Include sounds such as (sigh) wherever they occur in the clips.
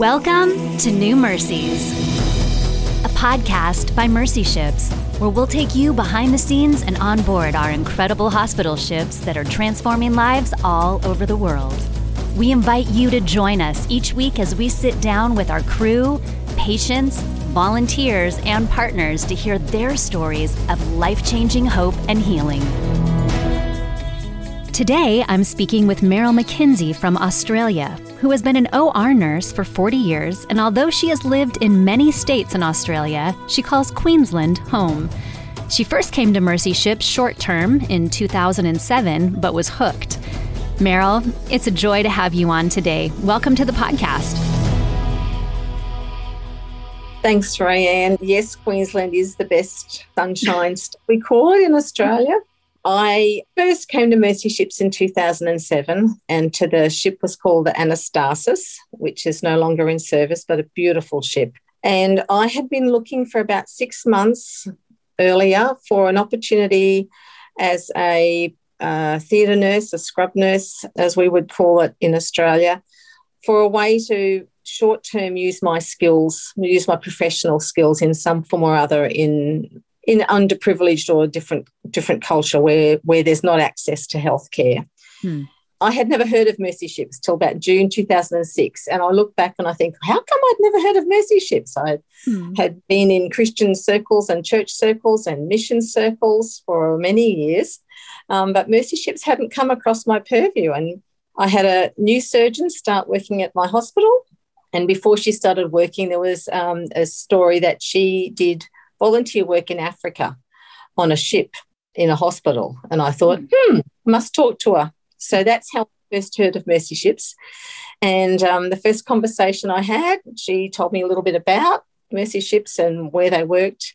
Welcome to New Mercies, a podcast by Mercy Ships, where we'll take you behind the scenes and on board our incredible hospital ships that are transforming lives all over the world. We invite you to join us each week as we sit down with our crew, patients, volunteers, and partners to hear their stories of life changing hope and healing. Today, I'm speaking with Merryl Mackenzie from Australia, who has been an OR nurse for 40 years, and although she has lived in many states in Australia, she calls Queensland home. She first came to Mercy Ships short term in 2007, but was hooked. Merryl, it's a joy to have you on today. Welcome to the podcast. Thanks, Rayanne. Yes, Queensland is the best sunshine (laughs) we call it in Australia. I first came to Mercy Ships in 2007, and to the ship was called the Anastasis, which is no longer in service, but a beautiful ship. And I had been looking for about six months earlier for an opportunity as a uh, theatre nurse, a scrub nurse, as we would call it in Australia, for a way to short term use my skills, use my professional skills in some form or other in in underprivileged or different different culture where where there's not access to healthcare. Hmm. I had never heard of Mercy Ships till about June 2006. And I look back and I think, how come I'd never heard of Mercy Ships? I hmm. had been in Christian circles and church circles and mission circles for many years, um, but Mercy Ships hadn't come across my purview. And I had a new surgeon start working at my hospital. And before she started working, there was um, a story that she did volunteer work in Africa on a ship in a hospital. And I thought, hmm, must talk to her. So that's how I first heard of Mercy Ships. And um, the first conversation I had, she told me a little bit about Mercy Ships and where they worked,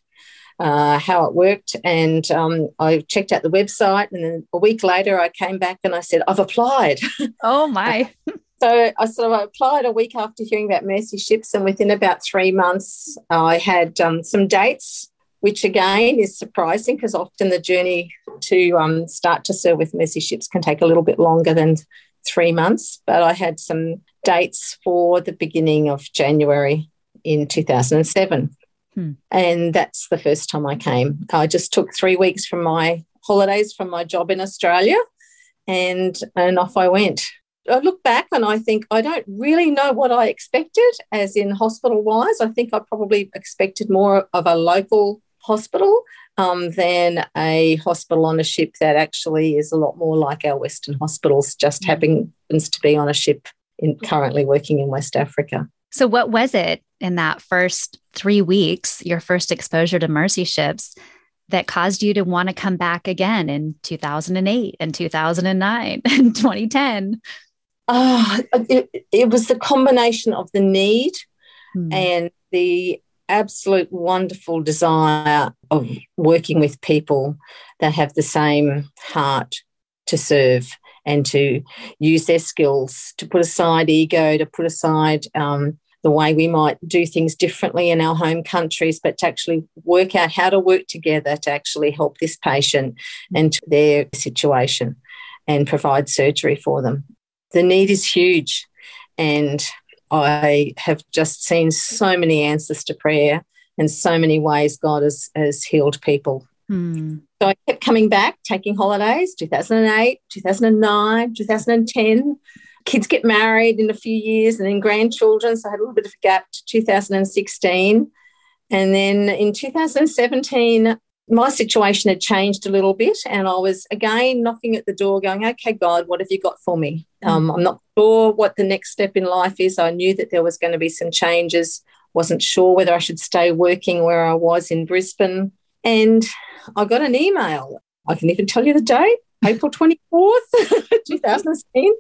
uh, how it worked. And um, I checked out the website. And then a week later, I came back and I said, I've applied. (laughs) Oh, my. (laughs) so I sort of applied a week after hearing about Mercy Ships, and within about three months, I had um, some dates, which again is surprising because often the journey to um, start to serve with Mercy Ships can take a little bit longer than three months. But I had some dates for the beginning of January in 2007. Hmm. And that's the first time I came. I just took three weeks from my holidays from my job in Australia and, and off I went. I look back and I think I don't really know what I expected, as in hospital wise. I think I probably expected more of a local hospital um, than a hospital on a ship that actually is a lot more like our Western hospitals, just mm. happens to be on a ship in, currently working in West Africa. So, what was it in that first three weeks, your first exposure to Mercy ships, that caused you to want to come back again in 2008 and 2009 and 2010? (laughs) Oh, it, it was the combination of the need mm. and the absolute wonderful desire of working with people that have the same heart to serve and to use their skills to put aside ego, to put aside um, the way we might do things differently in our home countries, but to actually work out how to work together to actually help this patient and their situation and provide surgery for them the need is huge. And I have just seen so many answers to prayer and so many ways God has, has healed people. Hmm. So I kept coming back, taking holidays 2008, 2009, 2010. Kids get married in a few years and then grandchildren. So I had a little bit of a gap to 2016. And then in 2017, my situation had changed a little bit, and I was again knocking at the door, going, Okay, God, what have you got for me? Mm. Um, I'm not sure what the next step in life is. I knew that there was going to be some changes, wasn't sure whether I should stay working where I was in Brisbane. And I got an email. I can even tell you the date. April 24th, (laughs) 2016.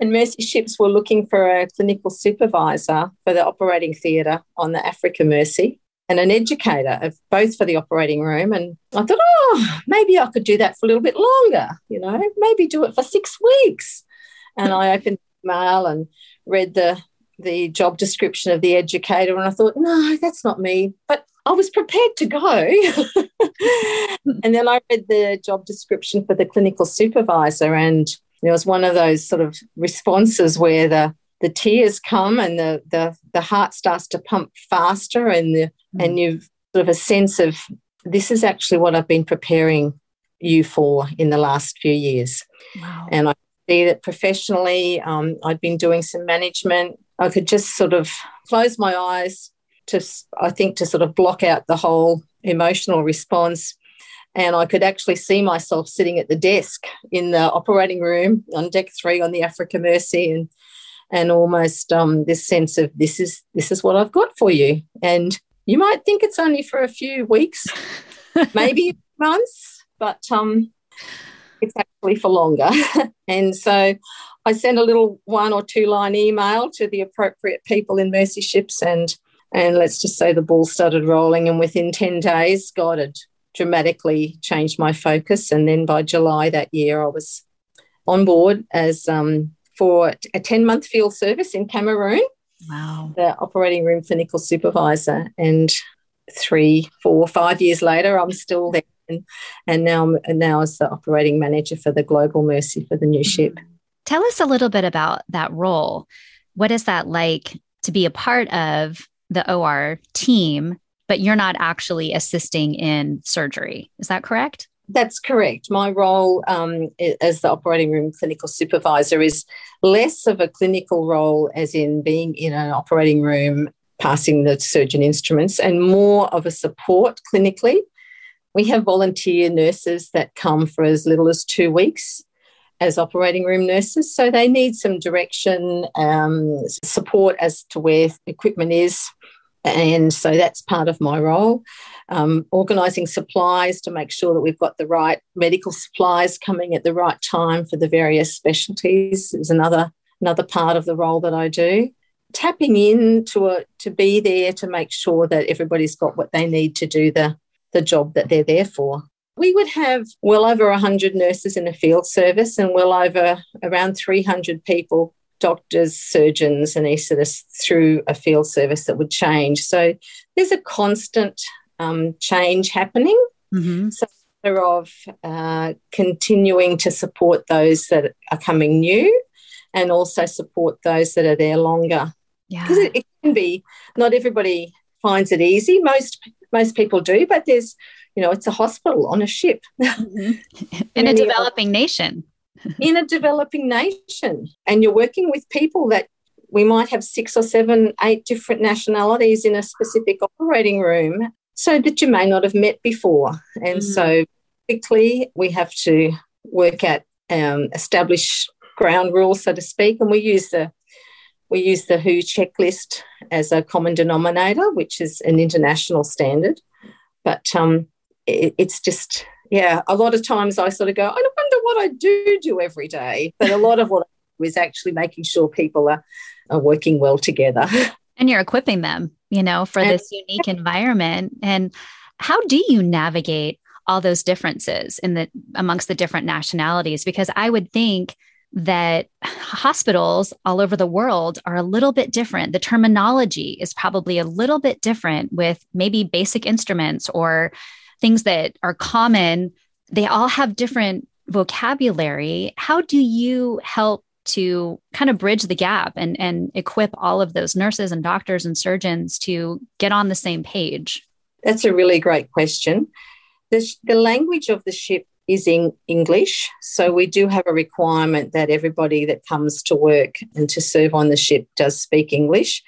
And Mercy Ships were looking for a clinical supervisor for the operating theatre on the Africa Mercy and an educator of both for the operating room. And I thought, oh, maybe I could do that for a little bit longer, you know, maybe do it for six weeks. And I opened the mail and read the the job description of the educator and I thought, no, that's not me. But I was prepared to go. (laughs) and then I read the job description for the clinical supervisor and there was one of those sort of responses where the the tears come and the the, the heart starts to pump faster and the, mm. and you've sort of a sense of this is actually what I've been preparing you for in the last few years. Wow. And I see that professionally, um, I'd been doing some management. I could just sort of close my eyes to, I think, to sort of block out the whole emotional response. And I could actually see myself sitting at the desk in the operating room on deck three on the Africa Mercy and and almost um, this sense of this is this is what I've got for you. And you might think it's only for a few weeks, (laughs) maybe months, but um, it's actually for longer. (laughs) and so I sent a little one or two line email to the appropriate people in Mercy Ships and and let's just say the ball started rolling and within 10 days God had dramatically changed my focus and then by July that year I was on board as um, for a 10 month field service in Cameroon. Wow. The operating room clinical supervisor. And three, four, five years later, I'm still there. And, and now, and now as the operating manager for the Global Mercy for the new hmm. ship. Tell us a little bit about that role. What is that like to be a part of the OR team, but you're not actually assisting in surgery? Is that correct? That's correct. My role um, as the operating room clinical supervisor is less of a clinical role, as in being in an operating room passing the surgeon instruments, and more of a support clinically. We have volunteer nurses that come for as little as two weeks as operating room nurses. So they need some direction, um, support as to where equipment is. And so that's part of my role um, organising supplies to make sure that we've got the right medical supplies coming at the right time for the various specialties is another another part of the role that I do. Tapping in to a, to be there to make sure that everybody's got what they need to do the the job that they're there for. We would have well over 100 nurses in a field service and well over around 300 people doctors, surgeons, and anaesthetists through a field service that would change. So there's a constant um, change happening. Mm-hmm. So of uh, continuing to support those that are coming new and also support those that are there longer. Yeah. Because it, it, can be, not everybody finds it easy. Most most people do, but there's, you know, it's a hospital on a ship. Mm-hmm. (laughs) In a developing nation. In a developing nation. And you're working with people that we might have six or seven, eight different nationalities in a specific operating room so that you may not have met before. And mm. so quickly we have to work at um, establish ground rules, so to speak, and we use the we use the WHO checklist as a common denominator, which is an international standard. But um, it, it's just yeah, a lot of times I sort of go, I wonder what I do do every day. But a lot of what I do is actually making sure people are, are working well together. (laughs) And you're equipping them you know, for this unique environment. And how do you navigate all those differences in the amongst the different nationalities? Because I would think that hospitals all over the world are a little bit different. The terminology is probably a little bit different with maybe basic instruments or things that are common. They all have different vocabulary. How do you help to kind of bridge the gap and, and equip all of those nurses and doctors and surgeons to get on the same page? That's a really great question. The, the language of the ship is in English. So we do have a requirement that everybody that comes to work and to serve on the ship does speak English.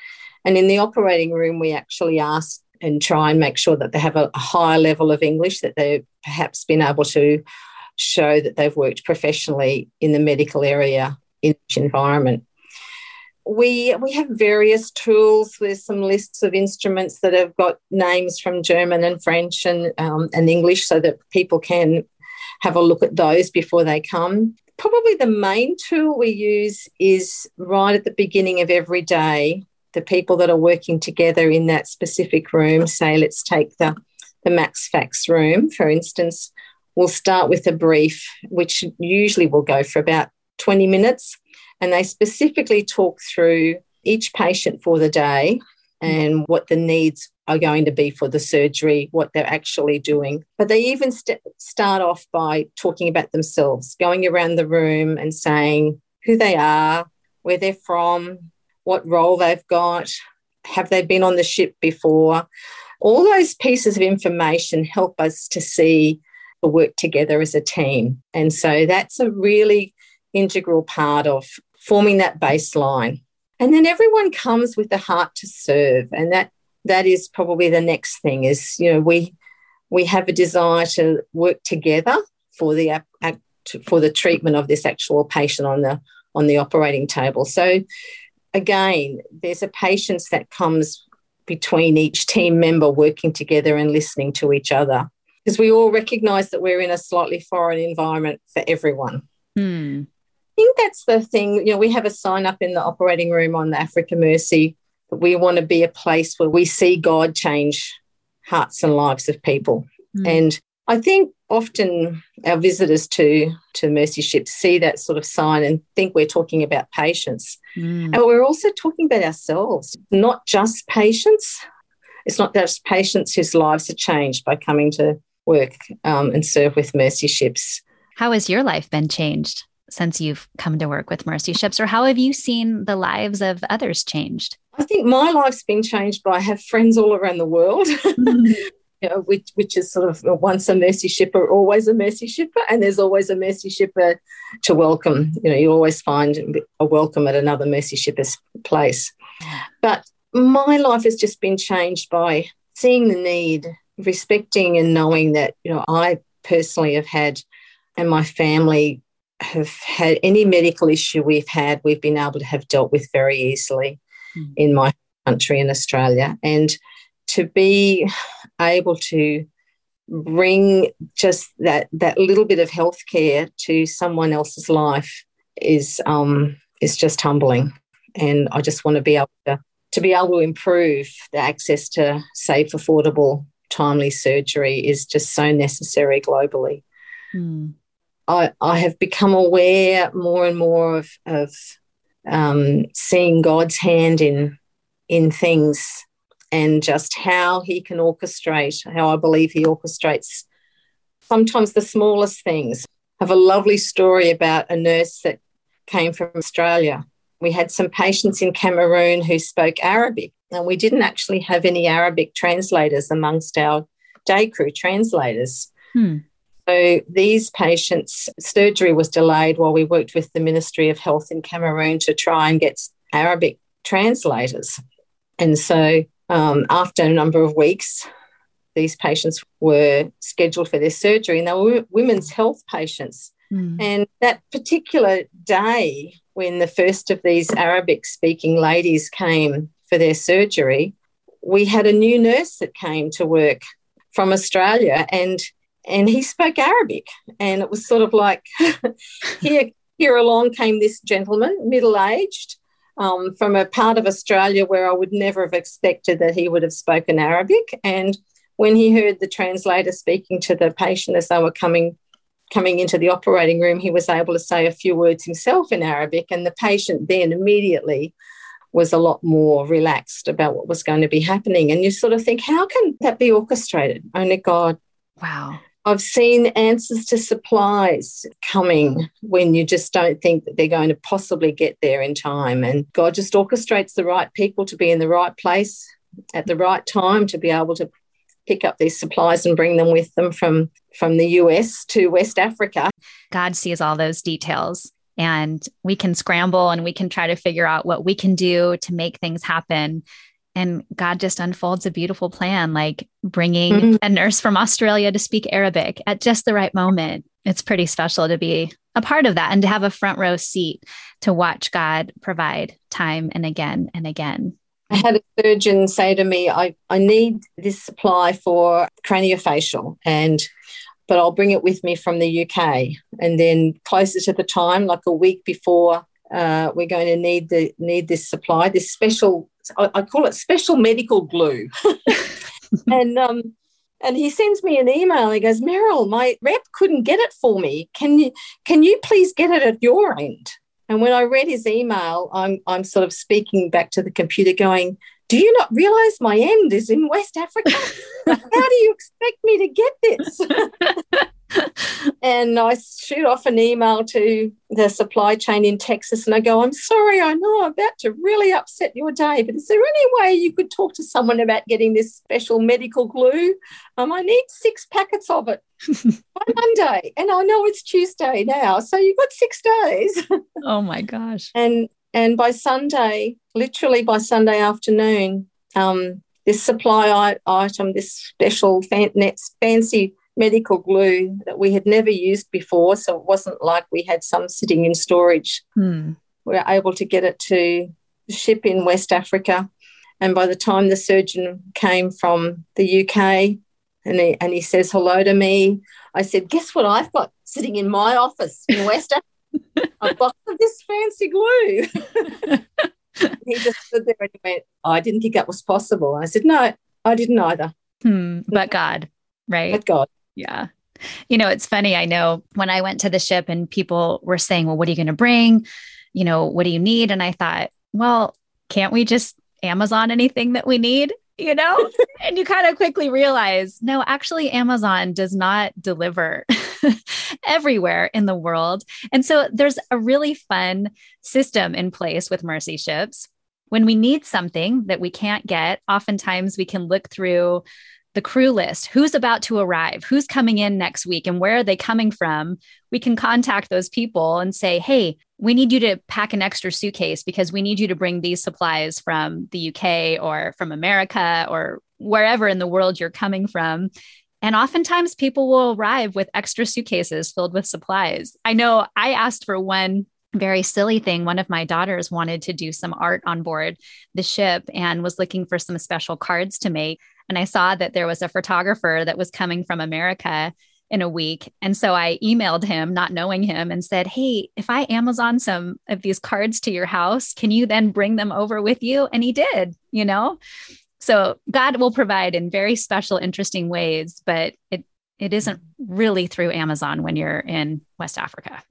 And in the operating room, we actually ask and try and make sure that they have a, a higher level of English, that they've perhaps been able to show that they've worked professionally in the medical area in each environment. We, we have various tools. There's some lists of instruments that have got names from German and French and, um, and English so that people can have a look at those before they come. Probably the main tool we use is right at the beginning of every day. The people that are working together in that specific room, say, let's take the, the Max Fax room, for instance, we'll start with a brief, which usually will go for about 20 minutes. And they specifically talk through each patient for the day and what the needs are going to be for the surgery, what they're actually doing. But they even st- start off by talking about themselves, going around the room and saying who they are, where they're from, what role they've got, have they been on the ship before? All those pieces of information help us to see work together as a team. And so that's a really integral part of forming that baseline. And then everyone comes with the heart to serve. And that that is probably the next thing is, you know, we we have a desire to work together for the for the treatment of this actual patient on the on the operating table. So again, there's a patience that comes between each team member working together and listening to each other because we all recognize that we're in a slightly foreign environment for everyone. Hmm. I think that's the thing. You know, we have a sign up in the operating room on the Africa Mercy that we want to be a place where we see God change hearts and lives of people. Mm. And I think often our visitors to to mercy ships see that sort of sign and think we're talking about patients mm. and we're also talking about ourselves not just patients it's not just patients whose lives are changed by coming to work um, and serve with mercy ships how has your life been changed since you've come to work with mercy ships or how have you seen the lives of others changed i think my life's been changed by i have friends all around the world (laughs) you know, which, which is sort of once a mercy shipper, always a mercy shipper, and there's always a mercy shipper to welcome. You know, you always find a welcome at another mercy shipper's place. But my life has just been changed by seeing the need, respecting and knowing that, you know, I personally have had and my family have had any medical issue we've had, we've been able to have dealt with very easily mm. in my country in Australia. And to be able to bring just that that little bit of healthcare to someone else's life is um, is just humbling, and I just want to be able to to be able to improve the access to safe, affordable, timely surgery is just so necessary globally. Mm. I, I have become aware more and more of, of um, seeing God's hand in in things and just how he can orchestrate, how I believe he orchestrates sometimes the smallest things. I have a lovely story about a nurse that came from Australia. We had some patients in Cameroon who spoke Arabic, and we didn't actually have any Arabic translators amongst our day crew translators. Hmm. So these patients' surgery was delayed while we worked with the Ministry of Health in Cameroon to try and get Arabic translators. And so um, after a number of weeks, these patients were scheduled for their surgery, and they were women's health patients. Mm. And that particular day, when the first of these Arabic speaking ladies came for their surgery, we had a new nurse that came to work from Australia, and and he spoke Arabic, and it was sort of like (laughs) here here along came this gentleman, middle aged, um, from a part of Australia where I would never have expected that he would have spoken Arabic. And when he heard the translator speaking to the patient as they were coming coming into the operating room, he was able to say a few words himself in Arabic, and the patient then immediately was a lot more relaxed about what was going to be happening. And you sort of think, how can that be orchestrated? Only God. Wow. I've seen answers to supplies coming when you just don't think that they're going to possibly get there in time. And God just orchestrates the right people to be in the right place at the right time to be able to pick up these supplies and bring them with them from, from the US to West Africa. God sees all those details and we can scramble and we can try to figure out what we can do to make things happen and God just unfolds a beautiful plan, like bringing mm-hmm. a nurse from Australia to speak Arabic at just the right moment. It's pretty special to be a part of that and to have a front row seat to watch God provide time and again and again. I had a surgeon say to me, I, I need this supply for craniofacial and but I'll bring it with me from the UK. And then closer to the time, like a week before uh, we're going to need the need this supply, this special I, I call it special medical glue. (laughs) and um, and he sends me an email. He goes, Merryl, my rep couldn't get it for me. Can you can you please get it at your end? And when I read his email, I'm I'm sort of speaking back to the computer, going, Do you not realize my end is in West Africa? (laughs) How do you expect me to get this? and I shoot off an email to the supply chain in Texas and I go, I'm sorry, I know I'm about to really upset your day, but is there any way you could talk to someone about getting this special medical glue? Um, I need six packets of it (laughs) by Monday. And I know it's Tuesday now. So you've got six days. oh my gosh. And and by Sunday, literally by Sunday afternoon, um, this supply item, this special fancy medical glue that we had never used before. So it wasn't like we had some sitting in storage. Hmm. We were able to get it to ship in West Africa. And by the time the surgeon came from the UK and he, and he says hello to me, I said, Guess what I've got sitting in my office in West Africa? A box of this fancy glue. (laughs) he just stood there and he went, oh, I didn't think that was possible. And I said, No, I didn't either. Hmm, but God, right? But God. Yeah. You know, it's funny. I know when I went to the ship and people were saying, Well, what are you going to bring? You know, what do you need? And I thought, Well, can't we just Amazon anything that we need? You know? (laughs) and you kind of quickly realize, no, actually, Amazon does not deliver (laughs) everywhere in the world. And so there's a really fun system in place with Mercy Ships. When we need something that we can't get, oftentimes we can look through the crew list who's about to arrive who's coming in next week and where are they coming from we can contact those people and say hey we need you to pack an extra suitcase because we need you to bring these supplies from the UK or from America or wherever in the world you're coming from and oftentimes people will arrive with extra suitcases filled with supplies i know i asked for one very silly thing. One of my daughters wanted to do some art on board the ship and was looking for some special cards to make. And I saw that there was a photographer that was coming from America in a week. And so I emailed him, not knowing him, and said, Hey, if I Amazon some of these cards to your house, can you then bring them over with you? And he did, you know? So God will provide in very special, interesting ways, but it it isn't really through Amazon when you're in West Africa.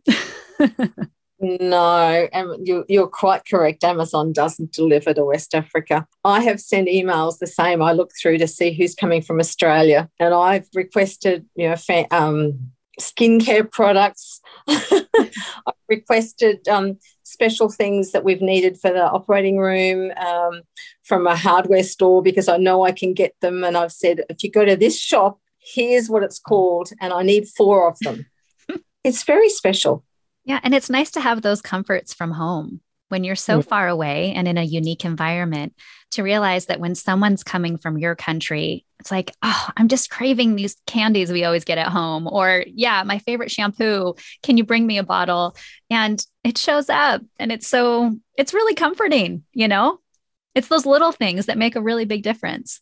(laughs) No, you, you're quite correct. Amazon doesn't deliver to West Africa. I have sent emails the same. I look through to see who's coming from Australia, and I've requested, you know, fa- um, skincare products. (laughs) I've requested um, special things that we've needed for the operating room um, from a hardware store because I know I can get them. And I've said, if you go to this shop, here's what it's called, and I need four of them. (laughs) it's very special. Yeah. And it's nice to have those comforts from home when you're so mm. far away and in a unique environment to realize that when someone's coming from your country, it's like, oh, I'm just craving these candies we always get at home. Or, yeah, my favorite shampoo. Can you bring me a bottle? And it shows up and it's so, it's really comforting, you know? It's those little things that make a really big difference.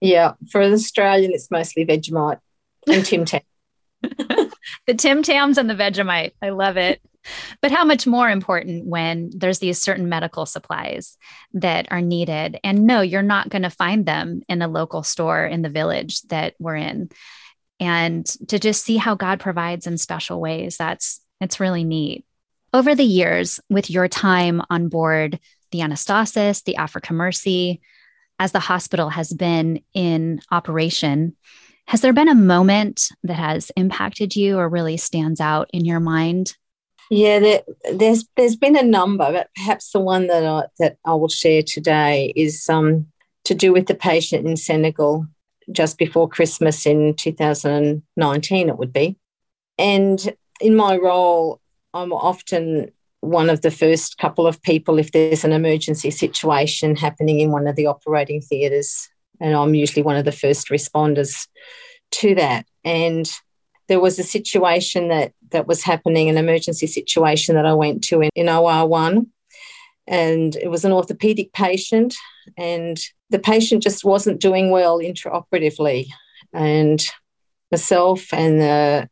Yeah. For an Australian, it's mostly Vegemite and Tim Tam. (laughs) the Tim Tams and the Vegemite. I love it. But how much more important when there's these certain medical supplies that are needed? And no, you're not going to find them in a local store in the village that we're in. And to just see how God provides in special ways, that's it's really neat. Over the years, with your time on board the Anastasis, the Africa Mercy, as the hospital has been in operation, has there been a moment that has impacted you or really stands out in your mind? Yeah, there, there's there's been a number, but perhaps the one that I, that I will share today is um, to do with the patient in Senegal just before Christmas in 2019. It would be, and in my role, I'm often one of the first couple of people if there's an emergency situation happening in one of the operating theatres and I'm usually one of the first responders to that. And there was a situation that that was happening, an emergency situation that I went to in, in OR1, and it was an orthopedic patient, and the patient just wasn't doing well intraoperatively, and myself and the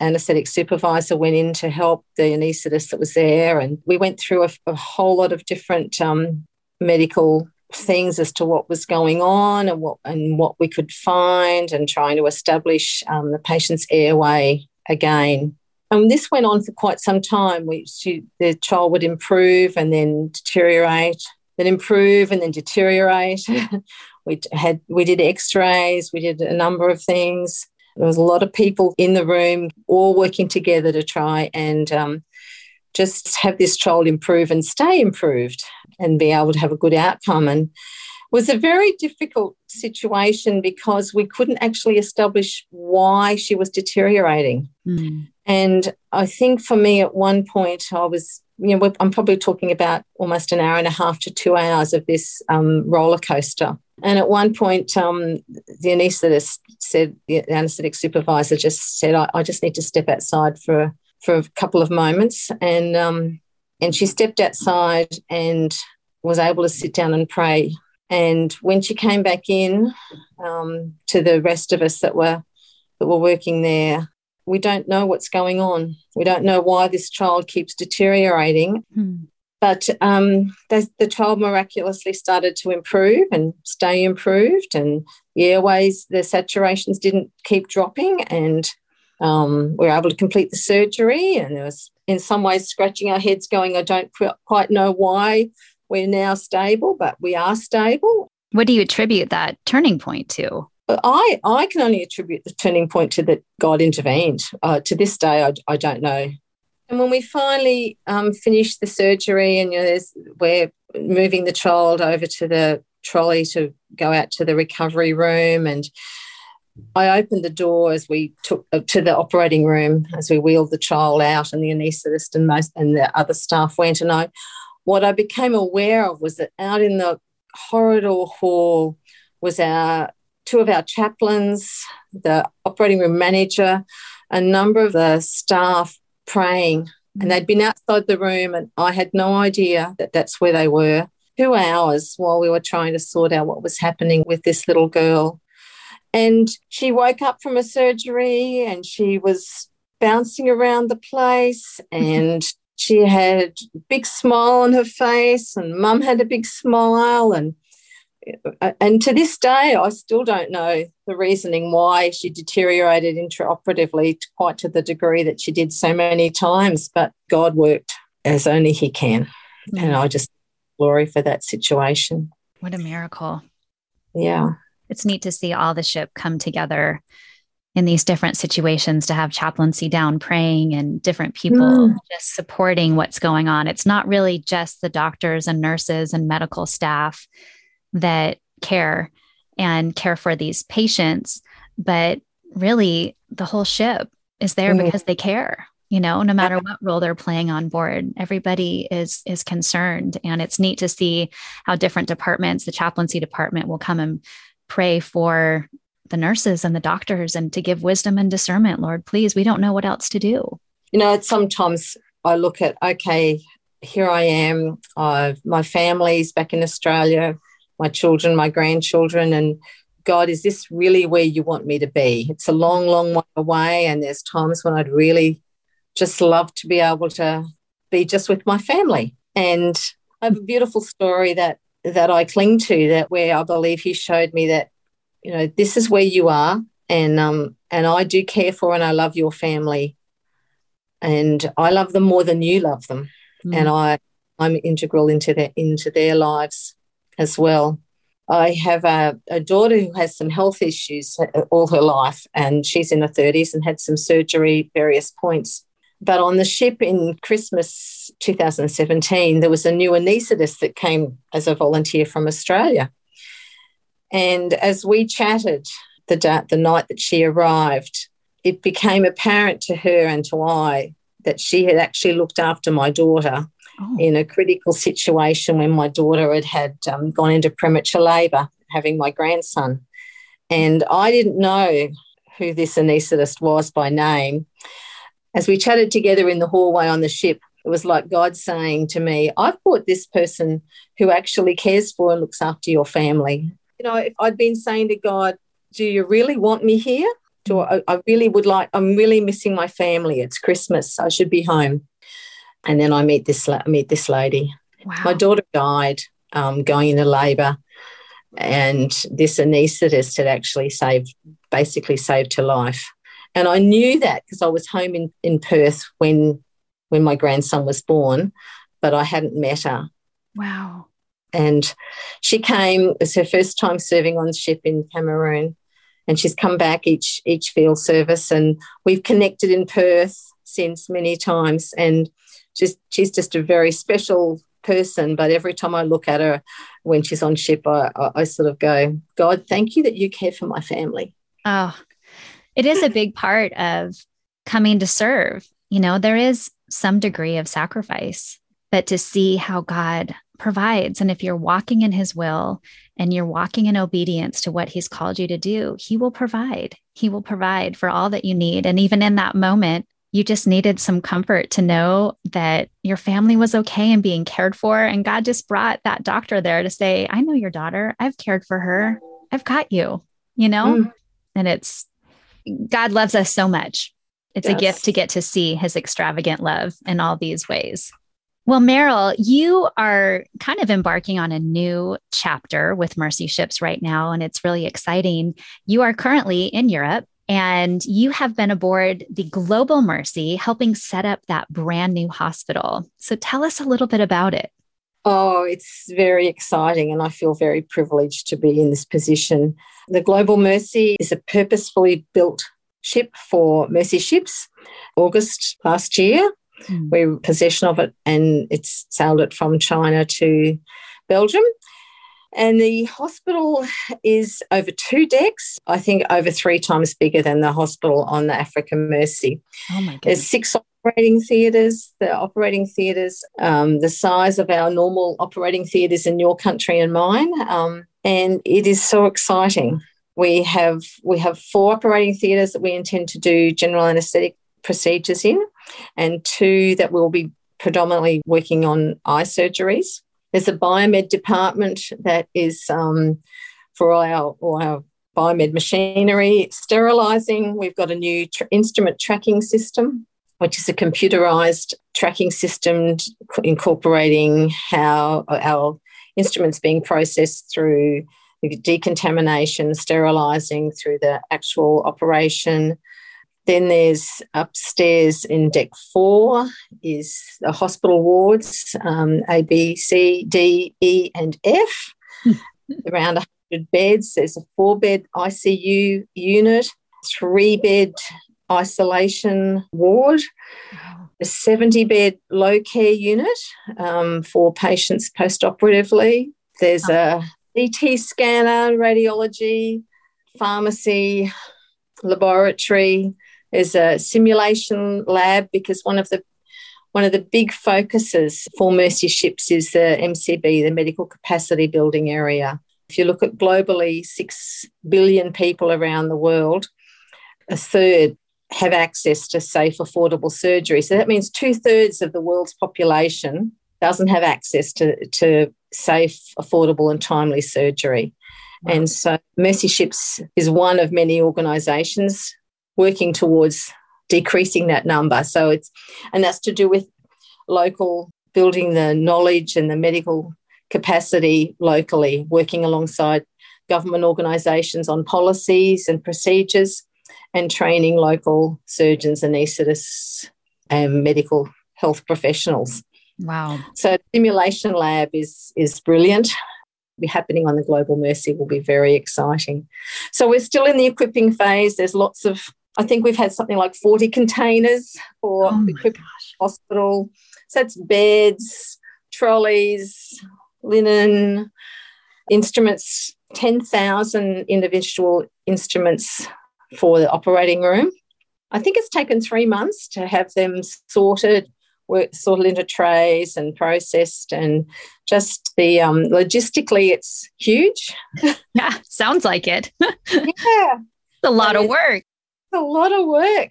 anaesthetic supervisor went in to help the anaesthetist that was there, and we went through a, a whole lot of different um, medical things as to what was going on and what and what we could find and trying to establish um, the patient's airway again. And this went on for quite some time. We, she, the child would improve and then deteriorate, then improve and then deteriorate. (laughs) we had we did X-rays, we did a number of things, There was a lot of people in the room, all working together to try and um, just have this child improve and stay improved and be able to have a good outcome. And it was a very difficult situation because we couldn't actually establish why she was deteriorating. Mm. And I think for me, at one point, I was, you know, I'm probably talking about almost an hour and a half to two hours of this um, roller coaster. And at one point, um, the anaesthetist said, the anaesthetic supervisor just said, I, I, just need to step outside for, for a couple of moments. And, um, and she stepped outside and was able to sit down and pray. And when she came back in um, to the rest of us that were, that were working there, we don't know what's going on. We don't know why this child keeps deteriorating. Hmm. But um, the, the child miraculously started to improve and stay improved, and the airways, the saturations didn't keep dropping, and um, we were able to complete the surgery. And there was, in some ways, scratching our heads, going, "I don't quite know why we're now stable, but we are stable." What do you attribute that turning point to? I, I can only attribute the turning point to that God intervened. Uh, to this day, I, I don't know and when we finally um, finished the surgery and you know, we're moving the child over to the trolley to go out to the recovery room and I opened the door as we took uh, to the operating room as we wheeled the child out and the anaesthetist and most and the other staff went and I what I became aware of was that out in the corridor hall was our two of our chaplains, the operating room manager, a number of the staff praying and they'd been outside the room and I had no idea that that's where they were. Two hours while we were trying to sort out what was happening with this little girl. And she woke up from a surgery and she was bouncing around the place (laughs) and she had a big smile on her face and mum had a big smile and and to this day, I still don't know the reasoning why she deteriorated intraoperatively quite to the degree that she did so many times. But God worked as only He can. Mm. And I just glory for that situation. What a miracle. Yeah. It's neat to see all the ship come together in these different situations to have chaplaincy down praying and different people mm. just supporting what's going on. It's not really just the doctors and nurses and medical staff that care and care for these patients, but really the whole ship is there mm-hmm. because they care you know no matter what role they're playing on board everybody is is concerned and it's neat to see how different departments the chaplaincy department will come and pray for the nurses and the doctors and to give wisdom and discernment lord please we don't know what else to do you know sometimes i look at okay here i am I've, my family's back in australia my children, my grandchildren, and God, is this really where you want me to be? It's a long, long way away, and there's times when I'd really just love to be able to be just with my family. And I have a beautiful story that that I cling to that where I believe He showed me that you know this is where you are, and um and I do care for and I love your family, and I love them more than you love them, mm. and I I'm integral into their into their lives as well. I have a, a, daughter who has some health issues all her life, and she's in her 30s and had some surgery various points. But on the ship in Christmas 2017, there was a new anaesthetist that came as a volunteer from Australia. And as we chatted the, da- the night that she arrived, it became apparent to her and to I that she had actually looked after my daughter oh. in a critical situation when my daughter had had um, gone into premature labour, having my grandson. And I didn't know who this anaesthetist was by name. As we chatted together in the hallway on the ship, it was like God saying to me, I've brought this person who actually cares for and looks after your family. You know, I'd been saying to God, Do you really want me here? Do I, I really would like, I'm really missing my family. It's Christmas. I should be home and then I meet this meet this lady. Wow. My daughter died um, going into labour, and this anaesthetist had actually saved, basically saved her life. And I knew that because I was home in, in Perth when when my grandson was born, but I hadn't met her. Wow. And she came, it was her first time serving on ship in Cameroon. and she's come back each each field service, and we've connected in Perth since many times, and just she's just a very special person. But every time I look at her when she's on ship, I, I, I sort of go, God, thank you that you care for my family. Oh, it is a big part of coming to serve. You know, there is some degree of sacrifice, but to see how God provides. And if you're walking in his will and you're walking in obedience to what he's called you to do, he will provide. He will provide for all that you need. And even in that moment, you just needed some comfort to know that your family was okay and being cared for. And God just brought that doctor there to say, I know your daughter. I've cared for her. I've got you, you know? Mm. And it's God loves us so much. It's yes. a gift to get to see his extravagant love in all these ways. Well, Merryl, you are kind of embarking on a new chapter with Mercy Ships right now, and it's really exciting. You are currently in Europe and you have been aboard the Global Mercy, helping set up that brand new hospital. So tell us a little bit about it. Oh, it's very exciting, and I feel very privileged to be in this position. The Global Mercy is a purposefully built ship for Mercy Ships. August last year, Mm. We were possession of it and it's sailed it from China to Belgium. And the hospital is over two decks, I think over three times bigger than the hospital on the African Mercy. Oh my There's six operating theatres. The operating theatres, um, the size of our normal operating theatres in your country and mine. Um, and it is so exciting. We have we have four operating theatres that we intend to do general anaesthetic procedures in, and two that will be predominantly working on eye surgeries. There's a biomed department that is um, for all our, all our biomed machinery, sterilising. We've got a new tr- instrument tracking system, which is a computerised tracking system incorporating how our instruments being processed through decontamination, sterilising through the actual operation, then there's upstairs in deck four is the hospital wards, um, A, B, C, D, E, and F. (laughs) Around 100 beds. There's a four bed ICU unit, three bed isolation ward, a 70 bed low care unit um, for patients post operatively. There's a CT scanner, radiology, pharmacy, laboratory, there's a simulation lab because one of the one of the big focuses for Mercy Ships is the MCB, the medical capacity building area. If you look at globally, six billion people around the world, a third have access to safe, affordable surgery. So that means two thirds of the world's population doesn't have access to, to safe, affordable, and timely surgery. Wow. And so Mercy Ships is one of many organisations working towards decreasing that number. So it's, and that's to do with local building the knowledge and the medical capacity locally, working alongside government organisations on policies and procedures, and training local surgeons, anaesthetists, and medical health professionals. Wow! So simulation lab is is brilliant. Be happening on the Global Mercy will be very exciting. So we're still in the equipping phase. There's lots of I think we've had something like 40 containers for oh the hospital. So it's beds, trolleys, linen, instruments, 10,000 individual instruments for the operating room. I think it's taken three months to have them sorted, work, sorted into trays and processed, and just the um, logistically, it's huge. yeah, sounds like it. (laughs) yeah, it's a lot of work a lot of work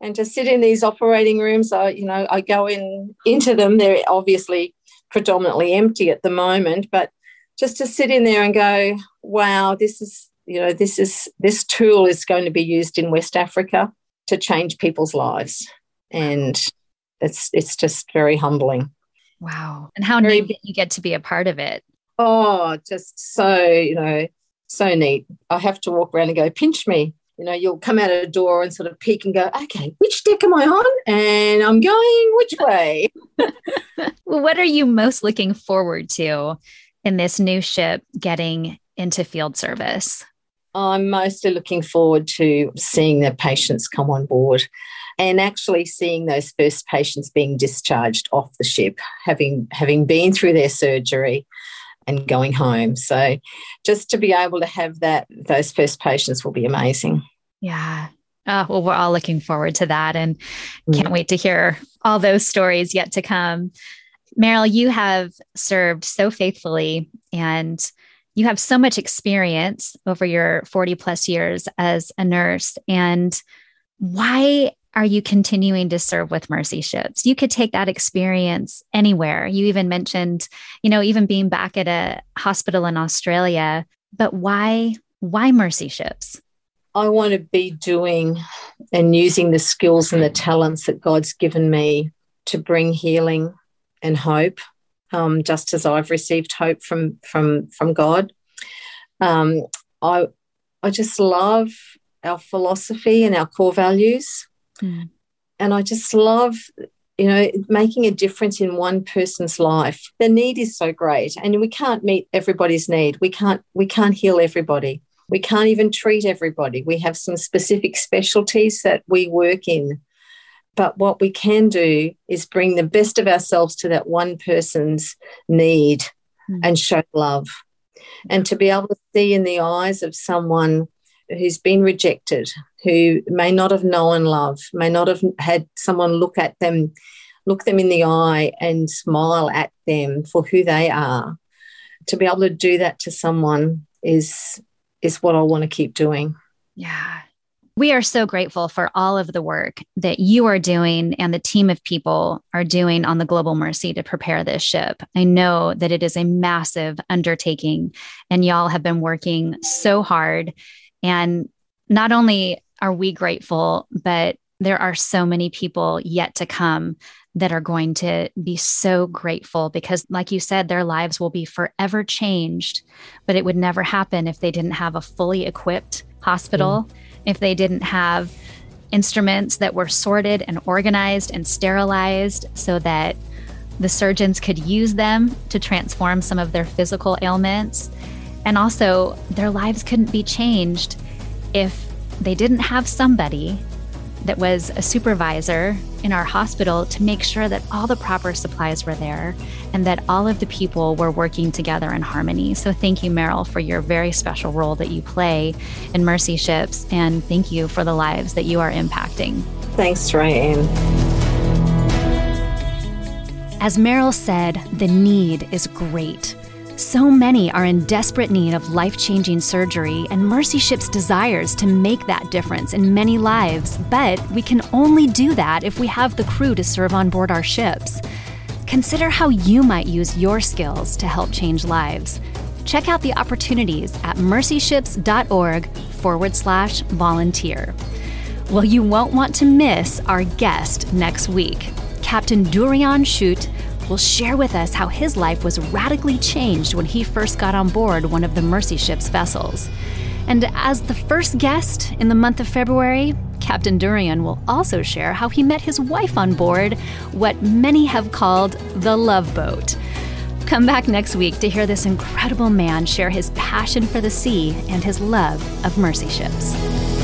and to sit in these operating rooms i you know i go in into them they're obviously predominantly empty at the moment but just to sit in there and go wow this is you know this is this tool is going to be used in west africa to change people's lives and it's it's just very humbling wow and how very, neat that you get to be a part of it oh just so you know so neat i have to walk around and go pinch me you know, you'll come out of a door and sort of peek and go, okay, which deck am I on? And I'm going which way? (laughs) well, what are you most looking forward to in this new ship getting into field service? I'm mostly looking forward to seeing the patients come on board and actually seeing those first patients being discharged off the ship, having having been through their surgery and going home. So just to be able to have that those first patients will be amazing. Yeah. Oh, well, we're all looking forward to that and mm. can't wait to hear all those stories yet to come. Merryl, you have served so faithfully and you have so much experience over your 40 plus years as a nurse. And why are you continuing to serve with mercy ships you could take that experience anywhere. You even mentioned you know even being back at a hospital in australia but why why mercy ships i want to be doing and using the skills and the talents that god's given me to bring healing and hope um, just as i've received hope from from from god um, i i just love our philosophy and our core values Mm. And I just love, you know, making a difference in one person's life. The need is so great, and we can't meet everybody's need. We can't we can't heal everybody. We can't even treat everybody. We have some specific specialties that we work in. But what we can do is bring the best of ourselves to that one person's need mm. and show love. And to be able to see in the eyes of someone who's been rejected, who may not have known love, may not have had someone look at them, look them in the eye and smile at them for who they are. To be able to do that to someone is is what I want to keep doing. Yeah. We are so grateful for all of the work that you are doing and the team of people are doing on the Global Mercy to prepare this ship. I know that it is a massive undertaking, and y'all have been working so hard and not only are we grateful, but there are so many people yet to come that are going to be so grateful because, like you said, their lives will be forever changed. But it would never happen if they didn't have a fully equipped hospital, mm. If they didn't have instruments that were sorted and organized and sterilized so that the surgeons could use them to transform some of their physical ailments. And also, their lives couldn't be changed if they didn't have somebody that was a supervisor in our hospital to make sure that all the proper supplies were there and that all of the people were working together in harmony. So, thank you, Merryl, for your very special role that you play in Mercy Ships. And thank you for the lives that you are impacting. Thanks, Ryan. As Merryl said, the need is great. So many are in desperate need of life changing surgery, and Mercy Ships desires to make that difference in many lives. But we can only do that if we have the crew to serve on board our ships. Consider how you might use your skills to help change lives. Check out the opportunities at mercyships.org forward slash volunteer. Well, you won't want to miss our guest next week. Captain Durian Schutt will share with us how his life was radically changed when he first got on board one of the Mercy Ship's vessels. And as the first guest in the month of February, Captain Durian will also share how he met his wife on board what many have called the love boat. Come back next week to hear this incredible man share his passion for the sea and his love of mercy ships.